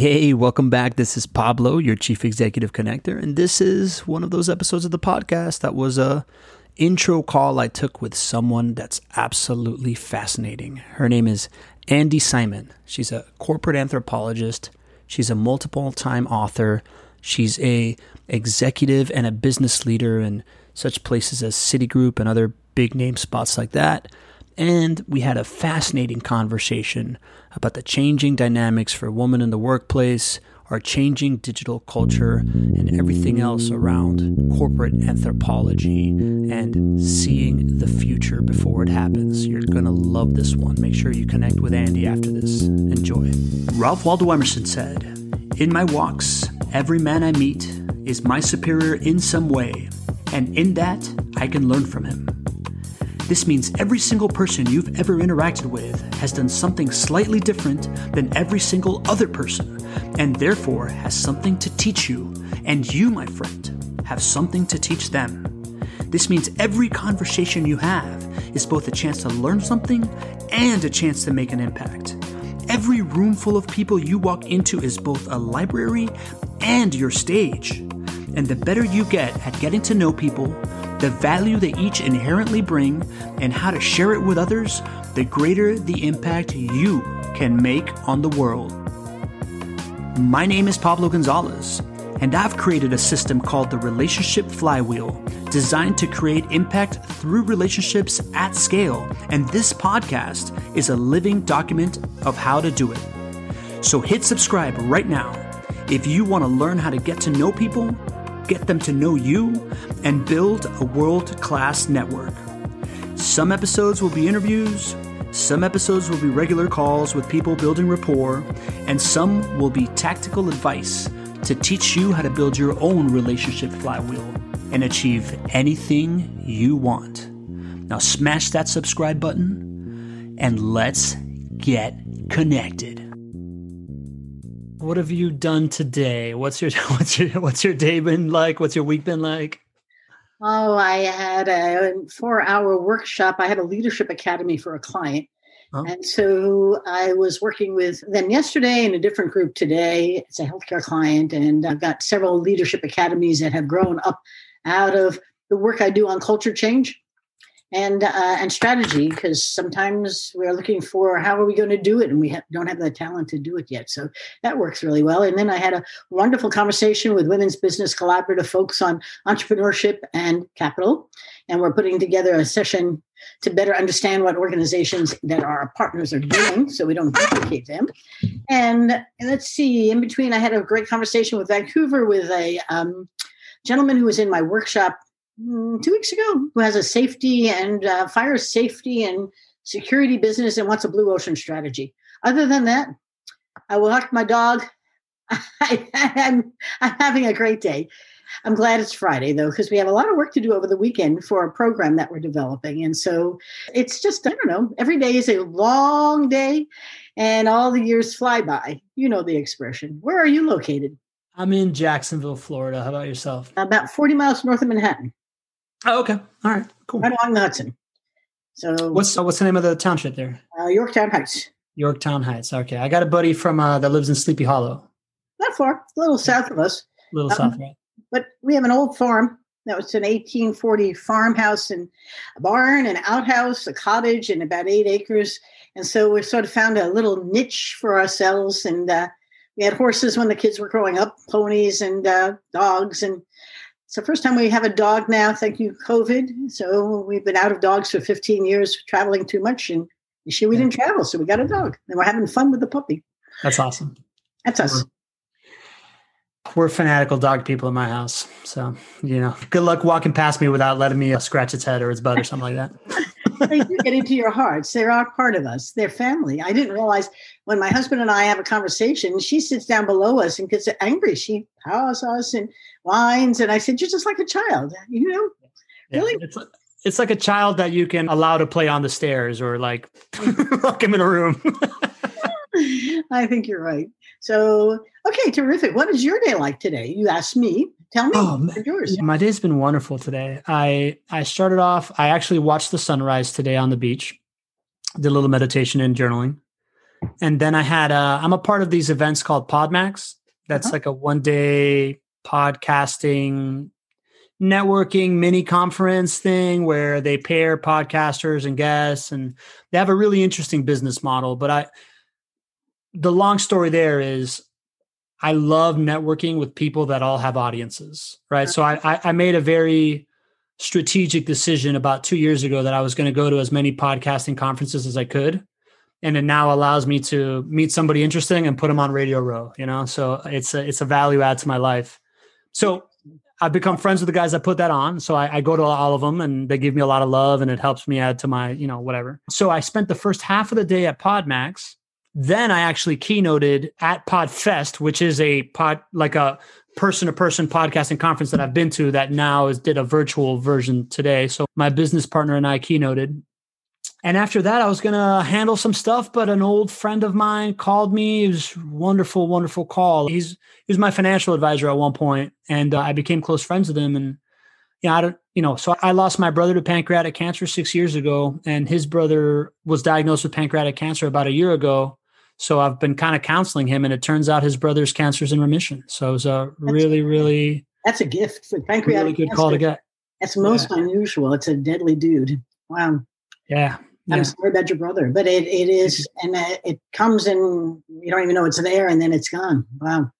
hey, welcome back. This is Pablo, your Chief Executive Connector, and this is one of those episodes of the podcast that was a intro call I took with someone that's absolutely fascinating. Her name is Andi Simon. She's a corporate anthropologist. She's a multiple time author. She's a executive and a business leader in such places as Citigroup and other big name spots like that. And we had a fascinating conversation about the changing dynamics for women in the workplace, our changing digital culture, and everything else around corporate anthropology and seeing the future before it happens. You're going to love this one. Make sure you connect with Andi after this. Enjoy. Ralph Waldo Emerson said, In my walks, every man I meet is my superior in some way, and in that I can learn from him. This means every single person you've ever interacted with has done something slightly different than every single other person, and therefore has something to teach you, and you, my friend, have something to teach them. This means every conversation you have is both a chance to learn something and a chance to make an impact. Every room full of people you walk into is both a library and your stage. And the better you get at getting to know people, the value they each inherently bring, and how to share it with others, the greater the impact you can make on the world. My name is Pablo Gonzalez, and I've created a system called the Relationship Flywheel, designed to create impact through relationships at scale. And this podcast is a living document of how to do it. So hit subscribe right now if you want to learn how to get to know people get them to know you, and build a world class network. Some episodes will be interviews, some episodes will be regular calls with people building rapport, and some will be tactical advice to teach you how to build your own relationship flywheel and achieve anything you want. Now, smash that subscribe button and let's get connected. What have you done today? What's your what's your what's your day been like? What's your week been like? Oh, I had a four-hour workshop. I had a leadership academy for a client. Oh. And so I was working with them yesterday in a different group today. It's a healthcare client, and I've got several leadership academies that have grown up out of the work I do on culture change and uh, and strategy because sometimes we're looking for how are we going to do it and we ha- don't have the talent to do it yet. So that works really well. And then i had a wonderful conversation with women's business collaborative folks on entrepreneurship and capital and we're putting together a session to better understand what organizations that our partners are doing so we don't duplicate them. And, let's see in between i had a great conversation with vancouver with a um, gentleman who was in my workshop two weeks ago who has a safety and uh, fire safety and security business and wants a blue ocean strategy. Other than that, I walked my dog. I, am I'm having a great day. I'm glad it's Friday though, because we have a lot of work to do over the weekend for a program that we're developing. And so it's just, I don't know, every day is a long day and all the years fly by. You know the expression. Where are you located? I'm in Jacksonville, Florida. How about yourself? About 40 miles north of Manhattan. Oh, okay. All right. Cool. Right along the Hudson. So what's what's the name of the township there? Uh, Yorktown Heights. Yorktown Heights. Okay, I got a buddy from uh, that lives in Sleepy Hollow. Not far, a little south of us. A little um, south, right? But we have an old farm that was an 1840 farmhouse and a barn, an outhouse, a cottage, and about eight acres. And so we sort of found a little niche for ourselves. And uh, we had horses when the kids were growing up, ponies and uh, dogs, and it's the first time we have a dog now. Thank you, COVID. So we've been out of dogs for 15 years, traveling too much. And this year we didn't travel, so we got a dog, and we're having fun with the puppy. That's awesome. That's us. We're fanatical dog people in my house. So, you know, good luck walking past me without letting me uh, scratch its head or its butt or something like that. they do get into your hearts. They are part of us. They're family. I didn't realize when my husband and I have a conversation, she sits down below us and gets angry. She powers us and whines. And I said, You're just like a child, you know? Yeah, really? It's, it's like a child that you can allow to play on the stairs or like lock him in a room. I think you're right. So, okay, terrific. What is your day like today? You asked me. Tell me. Oh, yours. My day's been wonderful today. I I started off. I actually watched the sunrise today on the beach. Did a little meditation and journaling. And then I had, uh, I'm a part of these events called Podmax. That's uh-huh. like a one day podcasting networking mini conference thing where they pair podcasters and guests and they have a really interesting business model but i the long story there is i love networking with people that all have audiences right so i i made a very strategic decision about two years ago that i was going to go to as many podcasting conferences as i could and it now allows me to meet somebody interesting and put them on radio row you know so it's a it's a value add to my life so I've become friends with the guys that put that on. So I, I, go to all of them and they give me a lot of love and it helps me add to my, you know, whatever. So I spent the first half of the day at Podmax. Then I actually keynoted at Podfest, which is a pod, like a person to person podcasting conference that I've been to that now is did a virtual version today. So my business partner and I keynoted and after that, I was going to handle some stuff, but an old friend of mine called me. It was wonderful, wonderful call. He's he was my financial advisor at one point, and uh, I became close friends with him. And yeah, I don't, you know, so I lost my brother to pancreatic cancer six years ago, and his brother was diagnosed with pancreatic cancer about a year ago. So I've been kind of counseling him, and it turns out his brother's cancer is in remission. So it was a really, really that's a gift for pancreatic. Really good cancer. call to get. That's most yeah. unusual. It's a deadly dude. Wow. Yeah, yeah. I'm sorry about your brother, but it, it is, and it comes and you don't even know it's there, and then it's gone. Wow.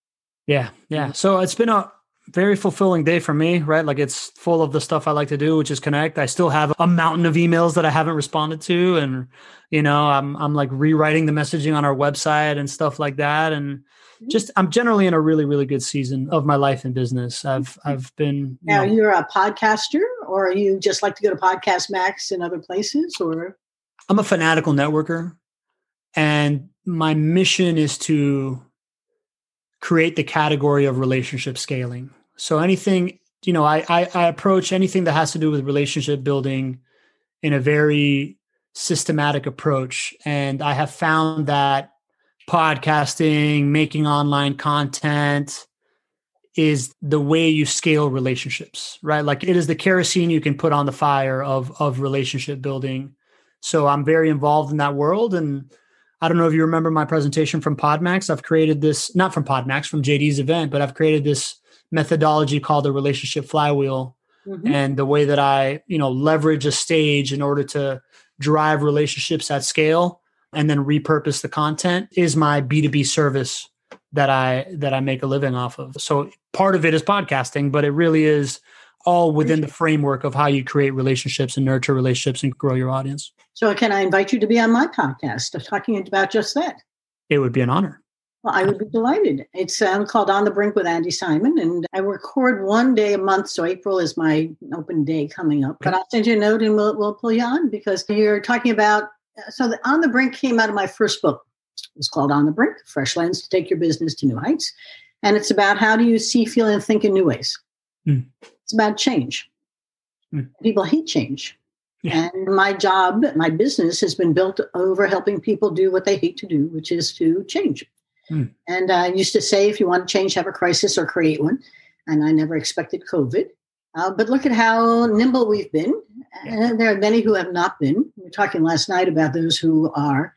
Yeah, yeah. So it's been a very fulfilling day for me, right? Like it's full of the stuff I like to do, which is connect. I still have a mountain of emails that I haven't responded to, and you know, I'm I'm like rewriting the messaging on our website and stuff like that, and mm-hmm. just I'm generally in a really really good season of my life and business. I've mm-hmm. I've been you now know, you're a podcaster, or you just like to go to Podcast Max and other places, or I'm a fanatical networker, and my mission is to create the category of relationship scaling. So anything, you know, I, I, I approach anything that has to do with relationship building in a very systematic approach, and I have found that podcasting, making online content, is the way you scale relationships, right? Like it is the kerosene you can put on the fire of of relationship building. So I'm very involved in that world. And I don't know if you remember my presentation from Podmax. I've created this, not from Podmax, from JD's event, but I've created this methodology called the relationship flywheel. Mm-hmm. And the way that I, you know, leverage a stage in order to drive relationships at scale and then repurpose the content is my B2B service that I that I make a living off of. So part of it is podcasting, but it really is all within the framework of how you create relationships and nurture relationships and grow your audience. So, can I invite you to be on my podcast of talking about just that? It would be an honor. Well, I would be delighted. It's um, called On the Brink with Andi Simon, and I record one day a month. So April is my open day coming up. But I'll send you a note and we'll, we'll pull you on because you're talking about. So, the On the Brink came out of my first book. It was called On the Brink: Fresh Lens to Take Your Business to New Heights, and it's about how do you see, feel, and think in new ways. Mm. It's about change. Mm. People hate change. Yeah. And my job, my business has been built over helping people do what they hate to do, which is to change. Mm. And I used to say, if you want to change, have a crisis or create one. And I never expected COVID. Uh, but look at how nimble we've been. And there are many who have not been. We were talking last night about those who are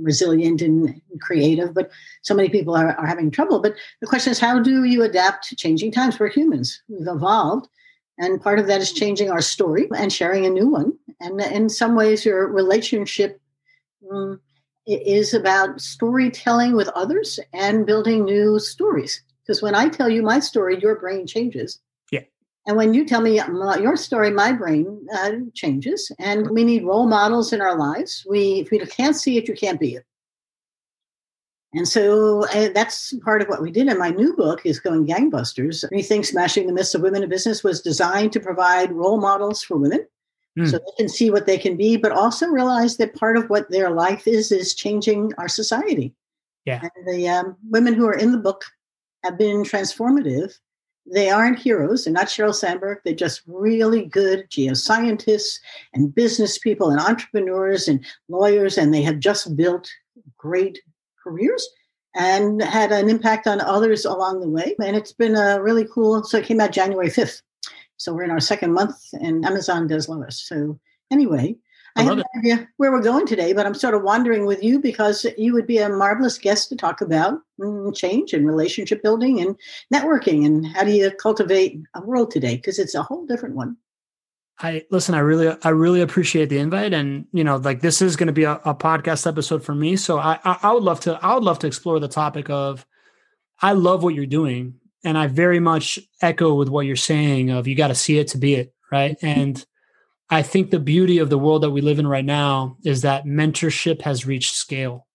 resilient and creative, but so many people are, are having trouble. But the question is, how do you adapt to changing times? We're humans. We've evolved. And part of that is changing our story and sharing a new one. And in some ways, your relationship um, is about storytelling with others and building new stories. Because when I tell you my story, your brain changes. Yeah. And when you tell me your story, my brain uh, changes. And we need role models in our lives. We, if we can't see it, you can't be it. And so uh, that's part of what we did. And my new book is going gangbusters. Rethink Smashing the Myths of Women in Business was designed to provide role models for women mm. so they can see what they can be, but also realize that part of what their life is is changing our society. Yeah. And the um, women who are in the book have been transformative. They aren't heroes. They're not Sheryl Sandberg. They're just really good geoscientists and business people and entrepreneurs and lawyers, and they have just built great careers and had an impact on others along the way. And it's been a really cool. So it came out January 5th. So we're in our second month, and Amazon does love us. So anyway, I, I have no idea where we're going today, but I'm sort of wandering with you because you would be a marvelous guest to talk about mm, change and relationship building and networking and how do you cultivate a world today because it's a whole different one. I listen. I really, I really appreciate the invite, and you know, like this is going to be a, a, podcast episode for me. So I, I, I would love to, I would love to explore the topic of. I love what you're doing, and I very much echo with what you're saying. Of you got to see it to be it, right? And I think the beauty of the world that we live in right now is that mentorship has reached scale,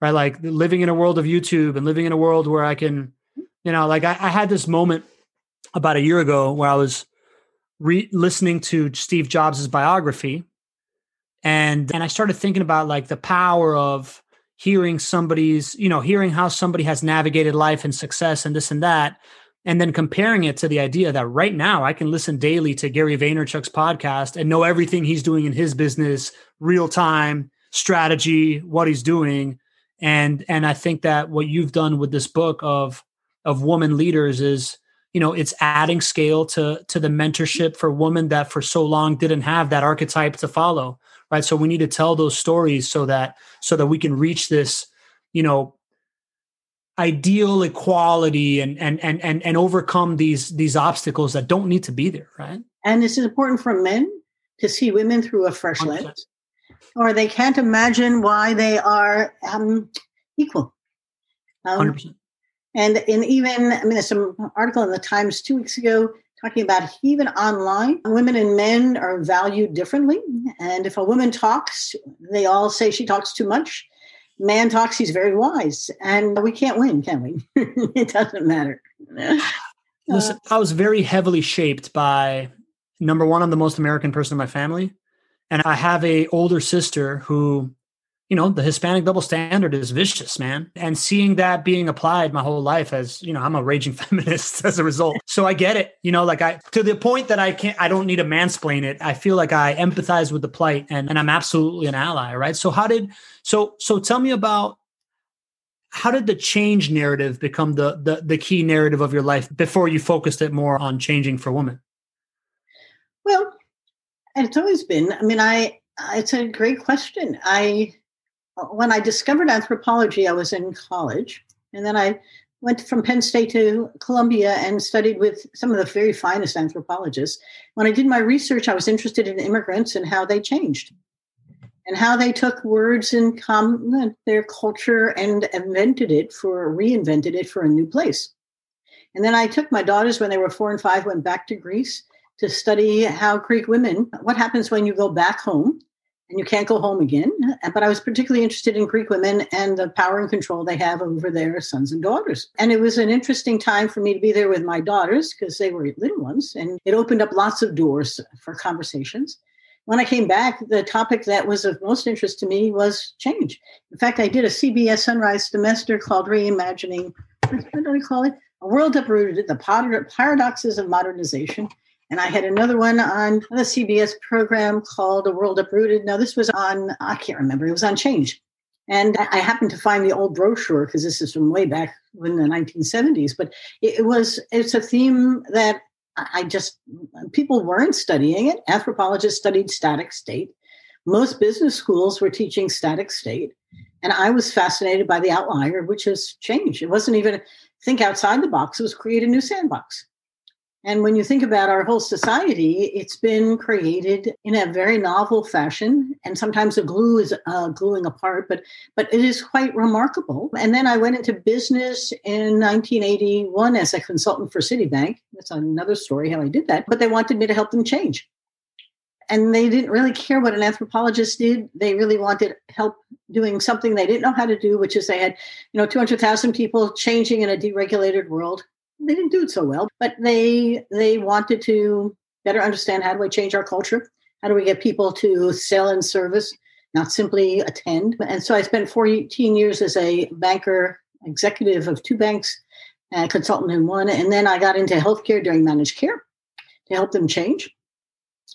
right? Like living in a world of YouTube and living in a world where I can, you know, like I, I had this moment about a year ago where I was re- listening to Steve Jobs' biography, and and I started thinking about like the power of hearing somebody's, you know, hearing how somebody has navigated life and success and this and that, and then comparing it to the idea that right now I can listen daily to Gary Vaynerchuk's podcast and know everything he's doing in his business, real time strategy, what he's doing. And and I think that what you've done with this book of of woman leaders is, you know, it's adding scale to to the mentorship for women that for so long didn't have that archetype to follow. Right. So we need to tell those stories so that so that we can reach this, you know, ideal equality and and and and and overcome these these obstacles that don't need to be there right and this is important for men to see women through a fresh 100%. lens or they can't imagine why they are um, equal um, 100%. and in even i mean there's some article in the times two weeks ago talking about even online women and men are valued differently and if a woman talks they all say she talks too much man talks, he's very wise. And we can't win, can we? it doesn't matter. Listen, uh, I was very heavily shaped by number one, I'm the most American person in my family. And I have a older sister who you know, the Hispanic double standard is vicious, man. And seeing that being applied my whole life as, you know, I'm a raging feminist as a result. So I get it, you know, like I, to the point that I can't, I don't need to mansplain it. I feel like I empathize with the plight and, and I'm absolutely an ally, right? So how did, so, so tell me about how did the change narrative become the, the, the key narrative of your life before you focused it more on changing for women? Well, it's always been, I mean, I, it's a great question. I, when I discovered anthropology, I was in college, and then I went from Penn State to Columbia and studied with some of the very finest anthropologists. When I did my research, I was interested in immigrants and how they changed and how they took words and com- their culture and invented it for reinvented it for a new place. And then I took my daughters when they were four and five, went back to Greece to study how Greek women, what happens when you go back home and you can't go home again. But I was particularly interested in Greek women and the power and control they have over their sons and daughters. And it was an interesting time for me to be there with my daughters because they were little ones, and it opened up lots of doors for conversations. When I came back, the topic that was of most interest to me was change. In fact, I did a CBS Sunrise semester called Reimagining, what do we call it? A World Uprooted, the Paradoxes of Modernization. And I had another one on the CBS program called A World Uprooted. Now, this was on, I can't remember, it was on change. And I happened to find the old brochure because this is from way back in the 1970s. But it was, it's a theme that I just, people weren't studying it. Anthropologists studied static state. Most business schools were teaching static state. And I was fascinated by the outlier, which is change. It wasn't even think outside the box, it was create a new sandbox. And when you think about our whole society, it's been created in a very novel fashion. And sometimes the glue is uh, gluing apart, but but it is quite remarkable. And then I went into business in 1981 as a consultant for Citibank. That's another story how I did that. But they wanted me to help them change. And they didn't really care what an anthropologist did. They really wanted help doing something they didn't know how to do, which is they had, you know, 200,000 people changing in a deregulated world they didn't do it so well, but they they wanted to better understand how do we change our culture? How do we get people to sell and service, not simply attend? And so I spent 14 years as a banker, executive of two banks, a consultant in one, and then I got into healthcare during managed care to help them change.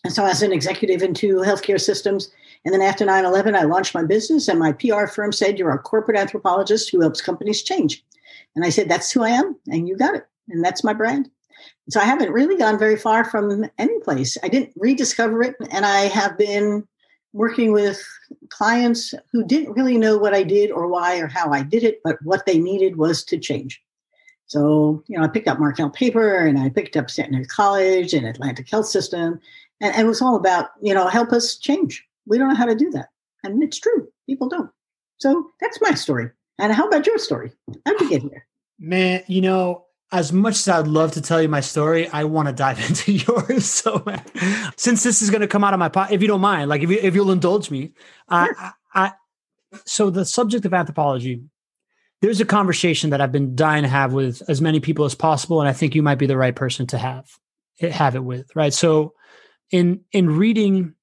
And so as an executive in two healthcare systems, and then after 9-11, I launched my business and my PR firm said, you're a corporate anthropologist who helps companies change. And I said, that's who I am, and you got it and that's my brand. So I haven't really gone very far from any place. I didn't rediscover it, and I have been working with clients who didn't really know what I did or why or how I did it, but what they needed was to change. So, you know, I picked up Markel Paper and I picked up Centenary College and Atlantic Health System. And, and it was all about, you know, help us change. We don't know how to do that. And it's true. People don't. So that's my story. And how about your story? How'd you get here? Man, you know, as much as I'd love to tell you my story, I want to dive into yours. So, since this is going to come out of my pot, if you don't mind, like if you if you'll indulge me, sure. I, I, so the subject of anthropology, there's a conversation that I've been dying to have with as many people as possible, and I think you might be the right person to have it, have it with, right? So, in in reading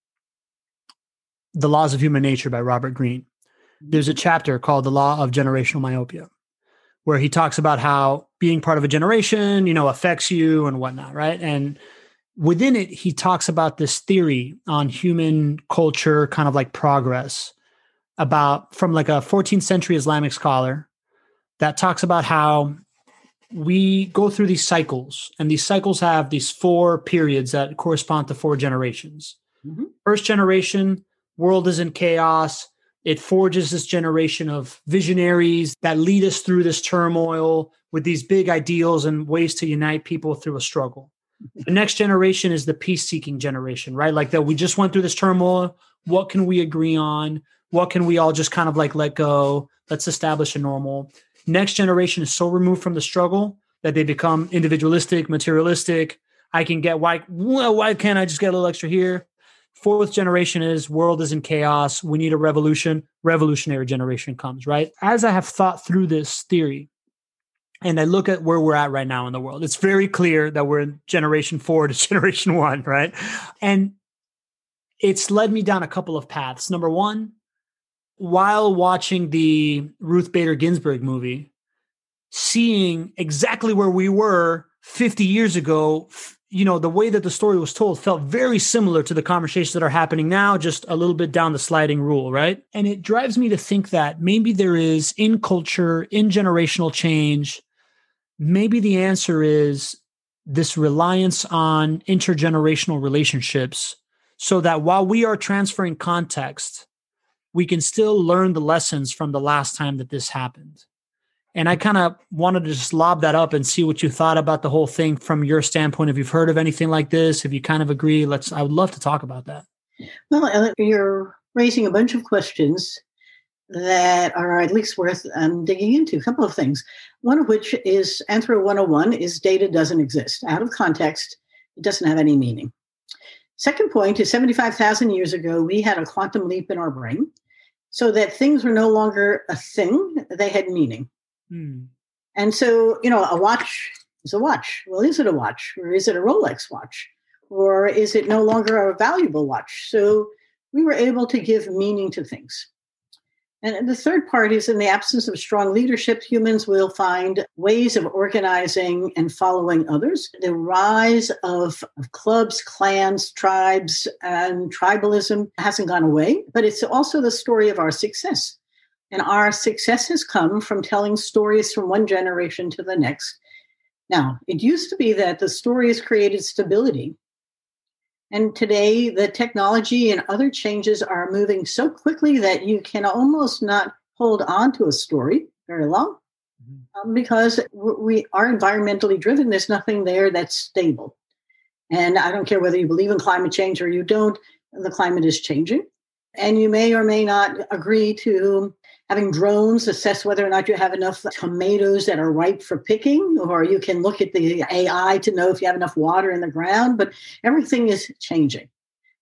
the Laws of Human Nature by Robert Greene, there's a mm-hmm. chapter called The Law of Generational Myopia where he talks about how being part of a generation, you know, affects you and whatnot, right? And within it, he talks about this theory on human culture, kind of like progress, about from like a 14th century Islamic scholar that talks about how we go through these cycles, and these cycles have these four periods that correspond to four generations. Mm-hmm. First generation, world is in chaos it forges this generation of visionaries that lead us through this turmoil with these big ideals and ways to unite people through a struggle. The next generation is the peace seeking generation, right? Like that we just went through this turmoil. What can we agree on? What can we all just kind of like let go? Let's establish a normal. Next generation is so removed from the struggle that they become individualistic, materialistic. I can get why well, why can't I just get a little extra here? Fourth generation is world is in chaos. We need a revolution. Revolutionary generation comes, right? As I have thought through this theory, and I look at where we're at right now in the world, it's very clear that we're in generation four to generation one, right? And it's led me down a couple of paths. Number one, while watching the Ruth Bader Ginsburg movie, seeing exactly where we were 50 years ago you know, the way that the story was told felt very similar to the conversations that are happening now, just a little bit down the sliding rule, right? And it drives me to think that maybe there is in culture, in generational change, maybe the answer is this reliance on intergenerational relationships so that while we are transferring context, we can still learn the lessons from the last time that this happened. And I kind of wanted to just lob that up and see what you thought about the whole thing from your standpoint. If you've heard of anything like this, if you kind of agree, let's. I would love to talk about that. Well, you're raising a bunch of questions that are at least worth um, digging into. A couple of things. One of which is Anthro 101 is data doesn't exist. Out of context, it doesn't have any meaning. Second point is 75,000 years ago, we had a quantum leap in our brain so that things were no longer a thing, they had meaning. Hmm. And so, you know, a watch is a watch. Well, is it a watch or is it a Rolex watch? Or is it no longer a valuable watch? So we were able to give meaning to things. And the third part is in the absence of strong leadership, humans will find ways of organizing and following others. The rise of, of, clubs, clans, tribes, and tribalism hasn't gone away, but it's also the story of our success. And our success has come from telling stories from one generation to the next. Now, it used to be that the stories created stability. And today, the technology and other changes are moving so quickly that you can almost not hold on to a story very long mm-hmm. um, because we are environmentally driven. There's nothing there that's stable. And I don't care whether you believe in climate change or you don't, the climate is changing. And you may or may not agree to having drones assess whether or not you have enough tomatoes that are ripe for picking, or you can look at the AI to know if you have enough water in the ground. But everything is changing.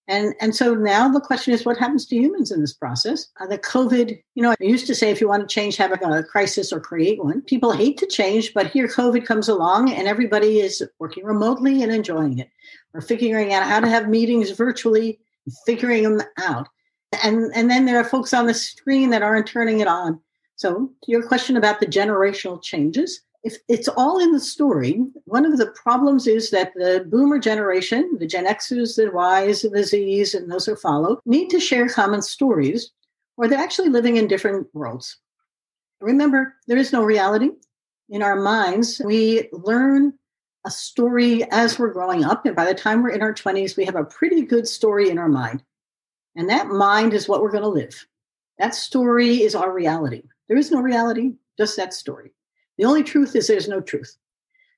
And, and so now the question is what happens to humans in this process? Uh, the COVID, you know, I used to say if you want to change, have a, crisis or create one. People hate to change, but here COVID comes along and everybody is working remotely and enjoying it. We're figuring out how to have meetings virtually, figuring them out and and then there are folks on the screen that aren't turning it on. So your question about the generational changes if it's all in the story one of the problems is that the boomer generation the gen xers the y's the z's and those who follow need to share common stories or they're actually living in different worlds. Remember there is no reality. In our minds we learn a story as we're growing up and by the time we're in our 20s we have a pretty good story in our mind And that mind is what we're going to live. That story is our reality. There is no reality, just that story. The only truth is there's no truth.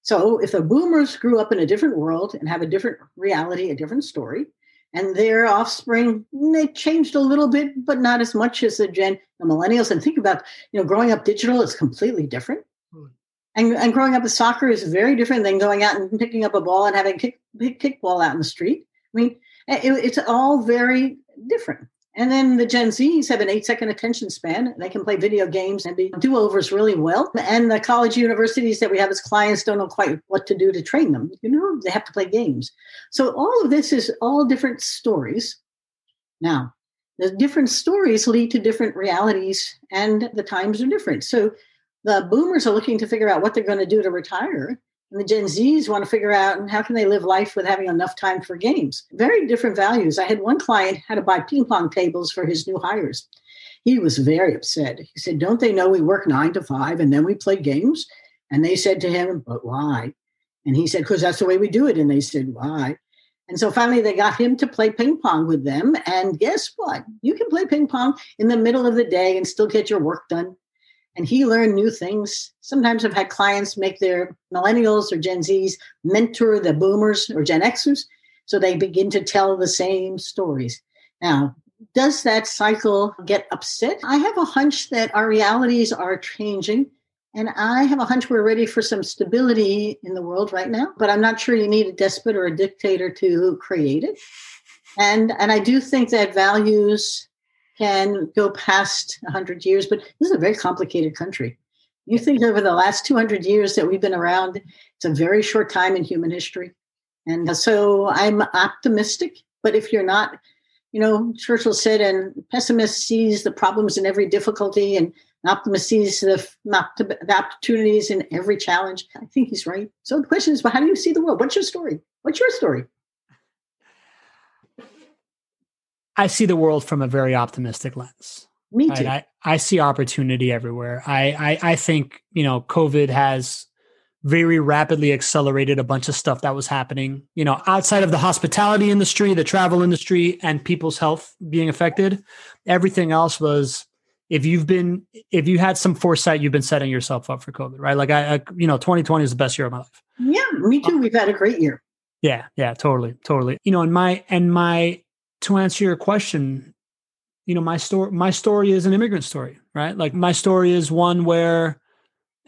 So if the boomers grew up in a different world and have a different reality, a different story, and their offspring they changed a little bit but not as much as the gen the millennials and think about you know growing up digital is completely different hmm. and, and growing up with soccer is very different than going out and picking up a ball and having a kick, kickball out in the street i mean it, it's all very different and then the Gen Zs have an eight second attention span. They can play video games and be do overs really well. And the college universities that we have as clients don't know quite what to do to train them. You know, they have to play games. So all of this is all different stories. Now, the different stories lead to different realities, and the times are different. So the boomers are looking to figure out what they're going to do to retire. And the Gen Zs want to figure out and how can they live life with having enough time for games. Very different values. I had one client had to buy ping pong tables for his new hires. He was very upset. He said, Don't they know we work nine to five and then we play games? And they said to him, But why? And he said, Because that's the way we do it. And they said, Why? And so finally they got him to play ping pong with them. And guess what? You can play ping pong in the middle of the day and still get your work done and he learned new things. Sometimes I've had clients make their millennials or Gen Zs mentor the boomers or Gen Xers so they begin to tell the same stories. Now, does that cycle get upset? I have a hunch that our realities are changing. And I have a hunch we're ready for some stability in the world right now, but I'm not sure you need a despot or a dictator to create it. And and I do think that values can go past 100 years, but this is a very complicated country. You think over the last 200 years that we've been around, it's a very short time in human history. And so I'm optimistic, but if you're not, you know, Churchill said, and pessimist sees the problems in every difficulty, and optimist sees the, the opportunities in every challenge. I think he's right. So the question is, well, how do you see the world? What's your story? What's your story? I see the world from a very optimistic lens. Me too. Right? I, I see opportunity everywhere. I, I I think you know COVID has very rapidly accelerated a bunch of stuff that was happening. You know, outside of the hospitality industry, the travel industry, and people's health being affected, everything else was. If you've been, if you had some foresight, you've been setting yourself up for COVID, right? Like I, I you know, 2020 is the best year of my life. Yeah, me too. Uh, We've had a great year. Yeah, yeah, totally, totally. You know, and my and my to answer your question, you know, my story my story is an immigrant story, right? Like my story is one where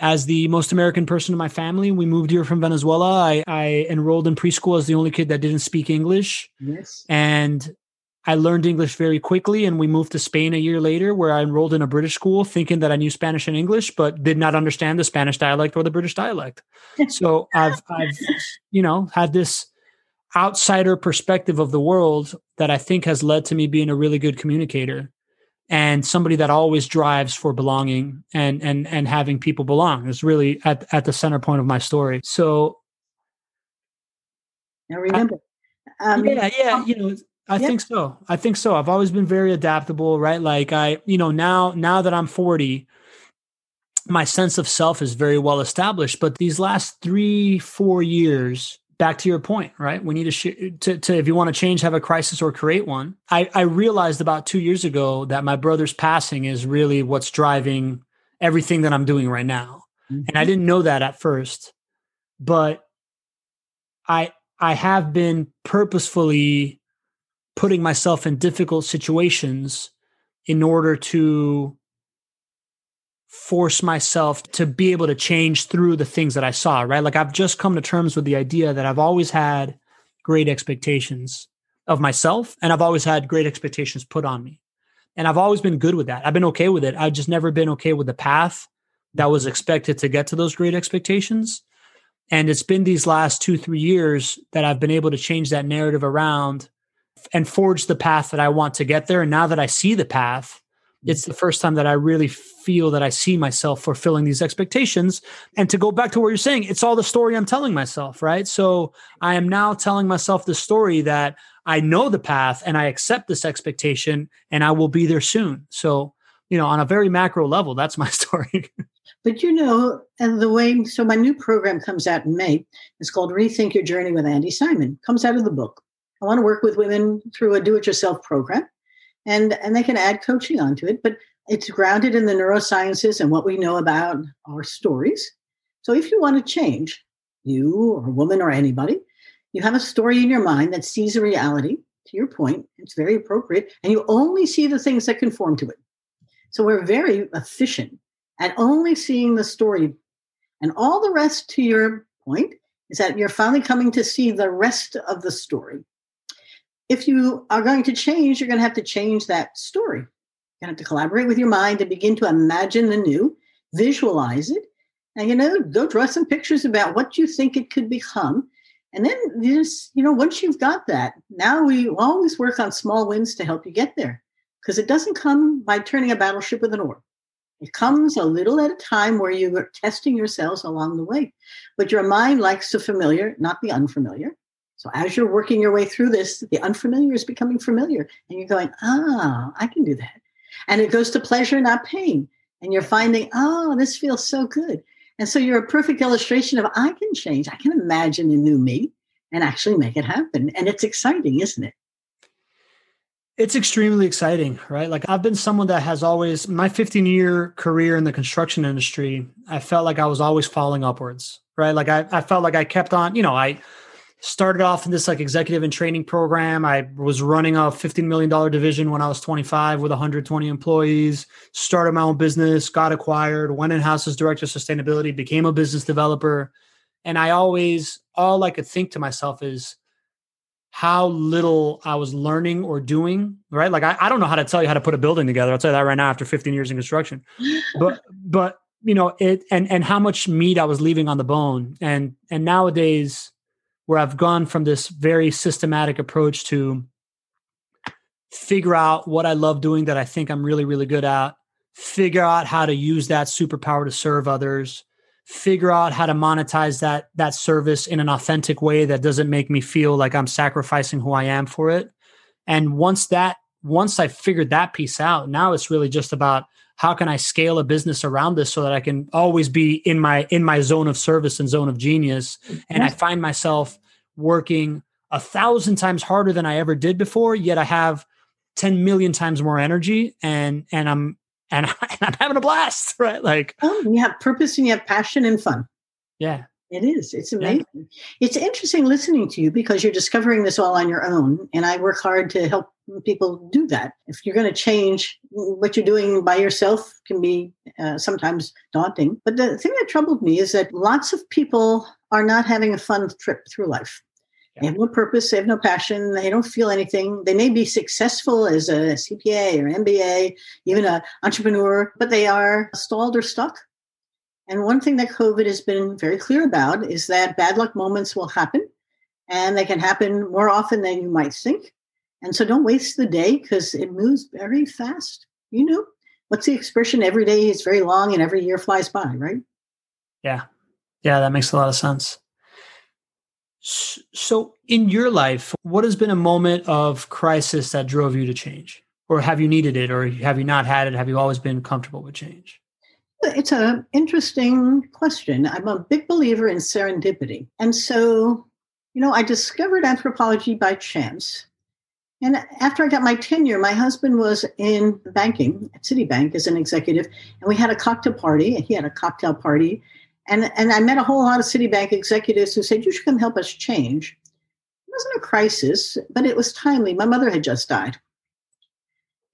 as the most American person in my family, we moved here from Venezuela. I, I enrolled in preschool as the only kid that didn't speak English. Yes. And I learned English very quickly, and we moved to Spain a year later, where I enrolled in a British school, thinking that I knew Spanish and English, but did not understand the Spanish dialect or the British dialect. so I've, I've, you know, had this outsider perspective of the world that I think has led to me being a really good communicator and somebody that always drives for belonging and and and having people belong is really at at the center point of my story. So I remember. I, um, yeah, yeah, you know, I yeah. think so. I think so. I've always been very adaptable, right? Like I, you know, now now that I'm 40, my sense of self is very well established, but these last 3 4 years back to your point, right? We need to, sh- to, to, if you want to change, have a crisis or create one. I, I realized about two years ago that my brother's passing is really what's driving everything that I'm doing right now. Mm-hmm. And I didn't know that at first, but I, I have been purposefully putting myself in difficult situations in order to force myself to be able to change through the things that I saw, right? Like I've just come to terms with the idea that I've always had great expectations of myself and I've always had great expectations put on me. And I've always been good with that. I've been okay with it. I've just never been okay with the path that was expected to get to those great expectations. And it's been these last two, three years that I've been able to change that narrative around and forge the path that I want to get there. And now that I see the path, Mm-hmm. it's the first time that I really feel that I see myself fulfilling these expectations. And to go back to what you're saying, it's all the story I'm telling myself, right? So I am now telling myself the story that I know the path and I accept this expectation and I will be there soon. So, you know, on a very macro level, that's my story. but you know, and the way, so my new program comes out in May. It's called Rethink Your Journey with Andi Simon, comes out of the book. I want to work with women through a do it yourself program and and they can add coaching onto it but it's grounded in the neurosciences and what we know about our stories. So if you want to change you or a woman or anybody you have a story in your mind that sees a reality to your point it's very appropriate and you only see the things that conform to it. So we're very efficient at only seeing the story. And all the rest to your point is that you're finally coming to see the rest of the story if you are going to change, you're going to have to change that story. You're going to have to collaborate with your mind to begin to imagine the new, visualize it, and you know, go draw some pictures about what you think it could become. And then just, you know, once you've got that, now we always work on small wins to help you get there. Because it doesn't come by turning a battleship with an oar. It comes a little at a time where you're testing yourselves along the way. But your mind likes the familiar, not the unfamiliar. So as you're working your way through this, the unfamiliar is becoming familiar, and you're going, ah, I can do that. And it goes to pleasure, not pain. And you're finding, oh, this feels so good. And so you're a perfect illustration of I can change. I can imagine a new me and actually make it happen. And it's exciting, isn't it? It's extremely exciting, right? Like I've been someone that has always my 15 year career in the construction industry, I felt like I was always falling upwards, right? Like I, I felt like I kept on, you know, I started off in this like executive and training program. I was running a $15 million division when I was 25 with 120 employees, started my own business, got acquired, went in house as director of sustainability, became a business developer. And I always, all I could think to myself is how little I was learning or doing, right? Like, I, I don't know how to tell you how to put a building together. I'll tell you that right now after 15 years in construction. But, but, you know, it, and, and how much meat I was leaving on the bone. And, and nowadays, where I've gone from this very systematic approach to figure out what I love doing that I think I'm really, really good at, figure out how to use that superpower to serve others, figure out how to monetize that that service in an authentic way that doesn't make me feel like I'm sacrificing who I am for it. And once that once I figured that piece out, now it's really just about how can I scale a business around this so that I can always be in my in my zone of service and zone of genius. And I find myself working a thousand times harder than I ever did before, yet I have 10 million times more energy and and I'm and, I'm having a blast, right? Like oh, you have purpose and you have passion and fun. Yeah. It is. It's amazing. Yeah. It's interesting listening to you because you're discovering this all on your own. And I work hard to help people do that. If you're going to change what you're doing by yourself can be uh, sometimes daunting. But the thing that troubled me is that lots of people are not having a fun trip through life. They have no purpose, they have no passion, they don't feel anything. They may be successful as a CPA or MBA, even an entrepreneur, but they are stalled or stuck and one thing that COVID has been very clear about is that bad luck moments will happen and they can happen more often than you might think. And so don't waste the day because it moves very fast. You know, what's the expression? Every day is very long and every year flies by, right? Yeah. Yeah, that makes a lot of sense. So, in your life, what has been a moment of crisis that drove you to change? Or have you needed it? Or have you not had it? Have you always been comfortable with change? It's an interesting question. I'm a big believer in serendipity. And so, you know, I discovered anthropology by chance. And after I got my tenure, my husband was in banking at Citibank as an executive, and we had a cocktail party. He had a cocktail party. And, and I met a whole lot of Citibank executives who said, You should come help us change. It wasn't a crisis, but it was timely. My mother had just died.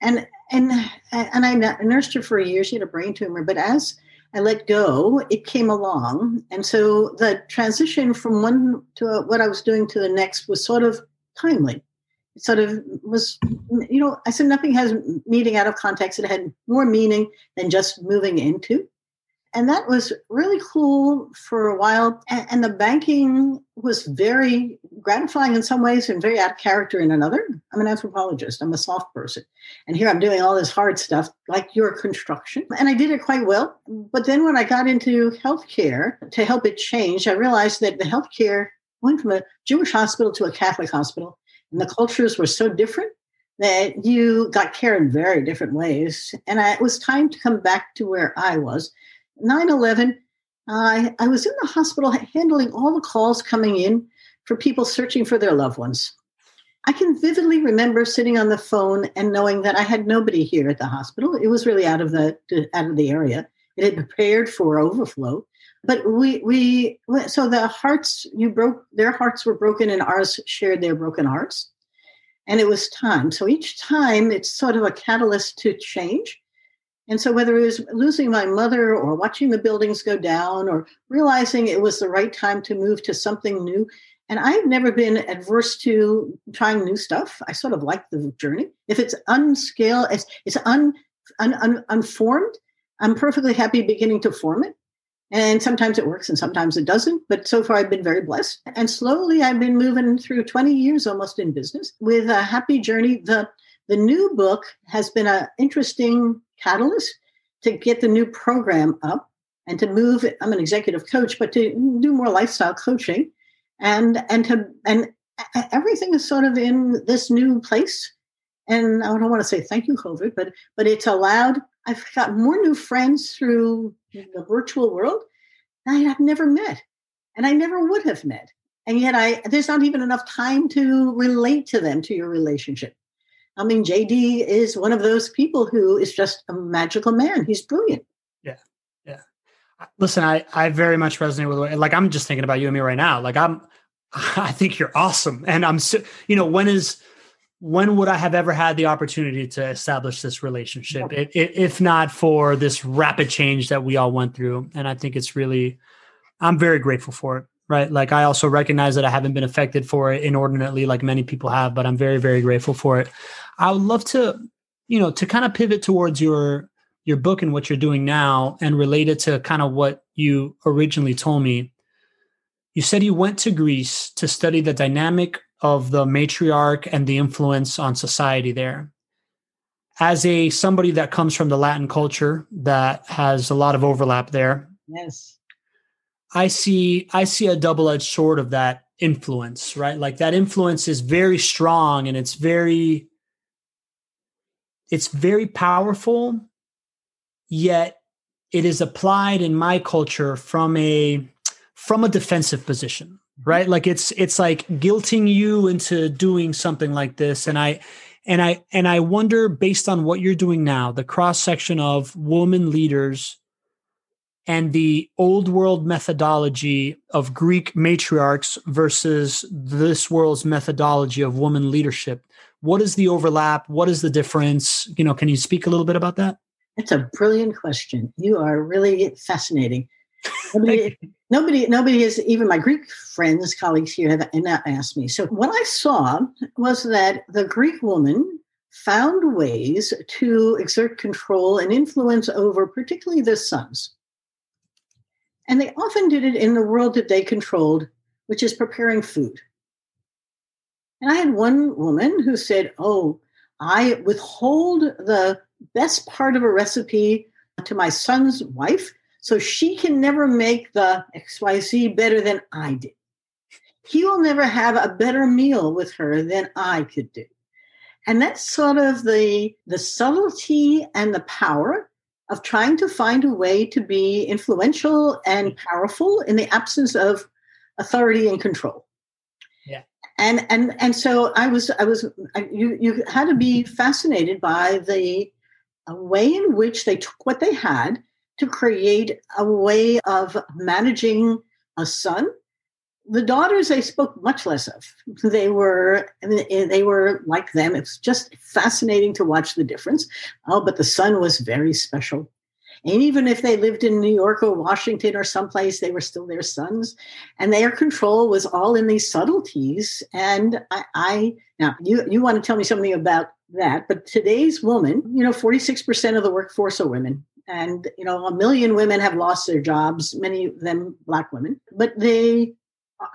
And and and I nursed her for a year. She had a brain tumor, but as I let go, it came along, and so the transition from one to what I was doing to the next was sort of timely. It sort of was, you know, I said nothing has meaning out of context. It had more meaning than just moving into and that was really cool for a while. And, and, the banking was very gratifying in some ways and very out of character in another. I'm an anthropologist, I'm a soft person. And here I'm doing all this hard stuff like your construction. And I did it quite well. But then when I got into healthcare to help it change, I realized that the healthcare went from a Jewish hospital to a Catholic hospital. And the cultures were so different that you got care in very different ways. And I, it was time to come back to where I was 9 11, I, I was in the hospital handling all the calls coming in for people searching for their loved ones. I can vividly remember sitting on the phone and knowing that I had nobody here at the hospital. It was really out of the out of the area. It had prepared for overflow, but we we so the hearts you broke their hearts were broken and ours shared their broken hearts, and it was time. So each time it's sort of a catalyst to change. And so whether it was losing my mother or watching the buildings go down or realizing it was the right time to move to something new, and I've never been adverse to trying new stuff. I sort of like the journey. If it's unscale, it's, it's un, un, un, unformed, I'm perfectly happy beginning to form it. And sometimes it works and sometimes it doesn't. But so far, I've been very blessed. And slowly, I've been moving through 20 years almost in business with a happy journey. The, the new book has been an interesting catalyst to get the new program up and to move. I'm an executive coach, but to do more lifestyle coaching and and to and everything is sort of in this new place and i don't want to say thank you covid but but it's allowed i've got more new friends through the virtual world that i have never met and i never would have met and yet i there's not even enough time to relate to them to your relationship i mean jd is one of those people who is just a magical man he's brilliant Yeah. Yeah. listen, I I very much resonate with like I'm just thinking about you and me right now. Like I'm, I think you're awesome, and I'm so you know when is when would I have ever had the opportunity to establish this relationship it, if not for this rapid change that we all went through? And I think it's really, I'm very grateful for it. Right. Like I also recognize that I haven't been affected for it inordinately like many people have, but I'm very, very grateful for it. I would love to, you know, to kind of pivot towards your your book and what you're doing now and relate it to kind of what you originally told me. You said you went to Greece to study the dynamic of the matriarch and the influence on society there. As a somebody that comes from the Latin culture that has a lot of overlap there. Yes. I see I see a double-edged sword of that influence, right? Like that influence is very strong and it's very it's very powerful yet it is applied in my culture from a from a defensive position mm-hmm. right like it's it's like guilting you into doing something like this and i and i and i wonder based on what you're doing now the cross section of woman leaders and the old world methodology of greek matriarchs versus this world's methodology of woman leadership what is the overlap what is the difference you know can you speak a little bit about that it's a brilliant question. You are really fascinating. Nobody, nobody, nobody is even my Greek friends, colleagues here have not asked me. So what I saw was that the Greek woman found ways to exert control and influence over particularly the sons. And they often did it in the world that they controlled, which is preparing food. And I had one woman who said, Oh, I withhold the best part of a recipe to my son's wife so she can never make the XYZ better than I did. He will never have a better meal with her than I could do. And that's sort of the, the subtlety and the power of trying to find a way to be influential and powerful in the absence of authority and control and and and so i was i was you you had to be fascinated by the way in which they took what they had to create a way of managing a son. The daughters they spoke much less of. They were they were like them. It's just fascinating to watch the difference. Oh but the son was very special and even if they lived in New York or Washington or someplace, they were still their sons. And their control was all in these subtleties. And I, I now you, you want to tell me something about that, but today's woman, you know, 46% of the workforce are women. And, you know, a million women have lost their jobs, many of them black women. But they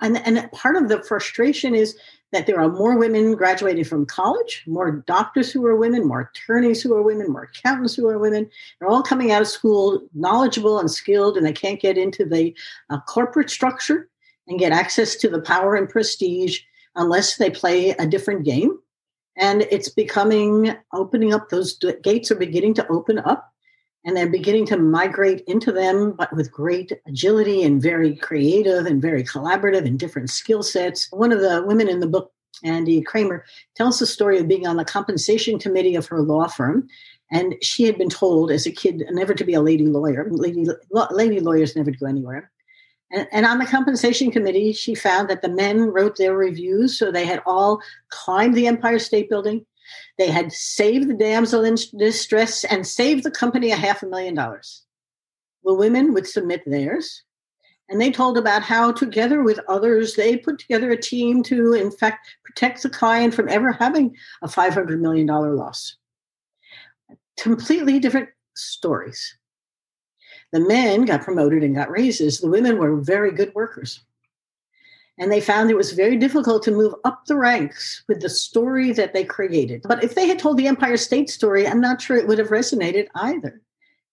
and, and part of the frustration is that there are more women graduating from college, more doctors who are women, more attorneys who are women, more accountants who are women. They're all coming out of school knowledgeable and skilled, and they can't get into the uh, corporate structure and get access to the power and prestige unless they play a different game. And it's becoming opening up, those gates are beginning to open up and they're beginning to migrate into them, but with great agility and very creative and very collaborative and different skill sets. One of the women in the book Andie Kramer, tells the story of being on the compensation committee of her law firm. And she had been told as a kid never to be a lady lawyer. Lady, lady lawyers never go anywhere. And, and on the compensation committee, she found that the men wrote their reviews. So they had all climbed the Empire State Building. They had saved the damsel in distress and saved the company a half a million dollars. The women would submit theirs. And they told about how, together with others, they put together a team to, in fact, protect the client from ever having a $500 million loss. Completely different stories. The men got promoted and got raises. The women were very good workers. And they found it was very difficult to move up the ranks with the story that they created. But if they had told the Empire State story, I'm not sure it would have resonated either.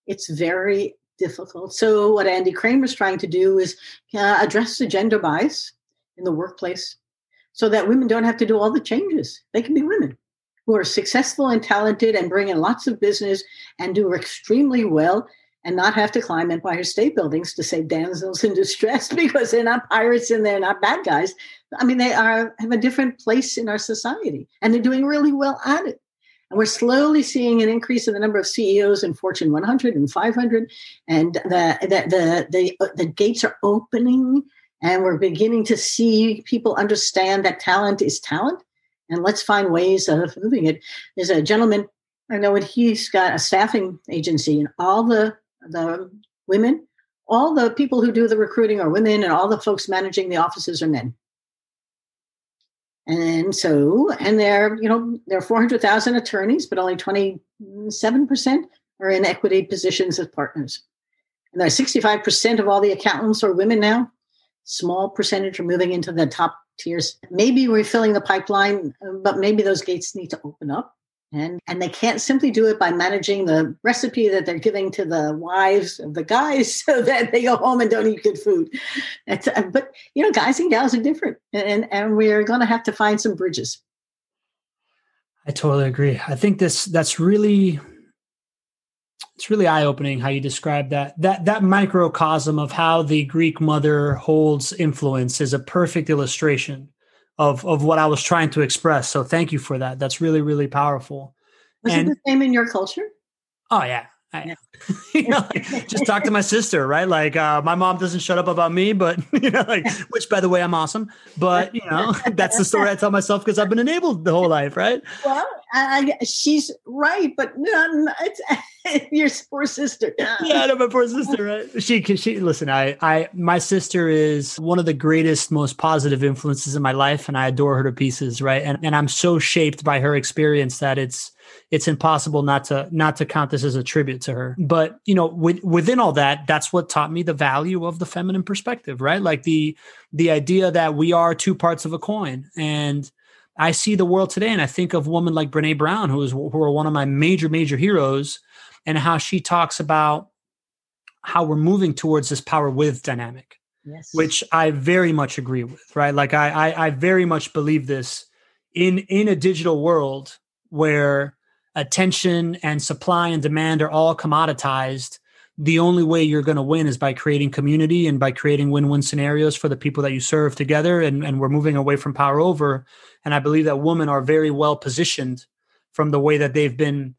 It's very difficult. So, what Andie Kramer is trying to do is uh, address the gender bias in the workplace so that women don't have to do all the changes. They can be women who are successful and talented and bring in lots of business and do extremely well and not have to climb Empire State Buildings to save damsels in distress because they're not pirates and they're not bad guys. I mean, they are have a different place in our society and they're doing really well at it. And we're slowly seeing an increase in the number of CEOs in Fortune 100 and 500, and the the the the, the gates are opening, and we're beginning to see people understand that talent is talent, and let's find ways of moving it. There's a gentleman I know, and he's got a staffing agency, and all the the women, all the people who do the recruiting are women, and all the folks managing the offices are men. And so, and there, you know, there are 400,000 attorneys, but only 27% are in equity positions as partners. And there are 65% of all the accountants are women now. Small percentage are moving into the top tiers. Maybe we're filling the pipeline, but maybe those gates need to open up and and they can't simply do it by managing the recipe that they're giving to the wives of the guys so that they go home and don't eat good food. Uh, but you know guys and gals are different and and we're going to have to find some bridges. I totally agree. I think this that's really it's really eye-opening how you describe that that that microcosm of how the greek mother holds influence is a perfect illustration of of what I was trying to express. So thank you for that. That's really really powerful. Was and, it the same in your culture? Oh yeah. I, yeah. you know, like, just talk to my sister, right? Like, uh, my mom doesn't shut up about me, but you know, like, which by the way, I'm awesome. But you know, that's the story I tell myself because I've been enabled the whole life, right? Well, I, she's right, but no, it's your poor sister. yeah, no, my poor sister, right? She, can she, listen, I, I, my sister is one of the greatest, most positive influences in my life, and I adore her to pieces, right? And and I'm so shaped by her experience that it's it's impossible not to not to count this as a tribute to her. But you know, with, within all that, that's what taught me the value of the feminine perspective, right? Like the the idea that we are two parts of a coin, and I see the world today, and I think of women like Brene Brown, who is who are one of my major major heroes, and how she talks about how we're moving towards this power with dynamic. Yes. Which I very much agree with, right? Like I, I, I very much believe this in in a digital world where attention and supply and demand are all commoditized, the only way you're going to win is by creating community and by creating win-win scenarios for the people that you serve together. And, and we're moving away from power over. And I believe that women are very well positioned from the way that they've been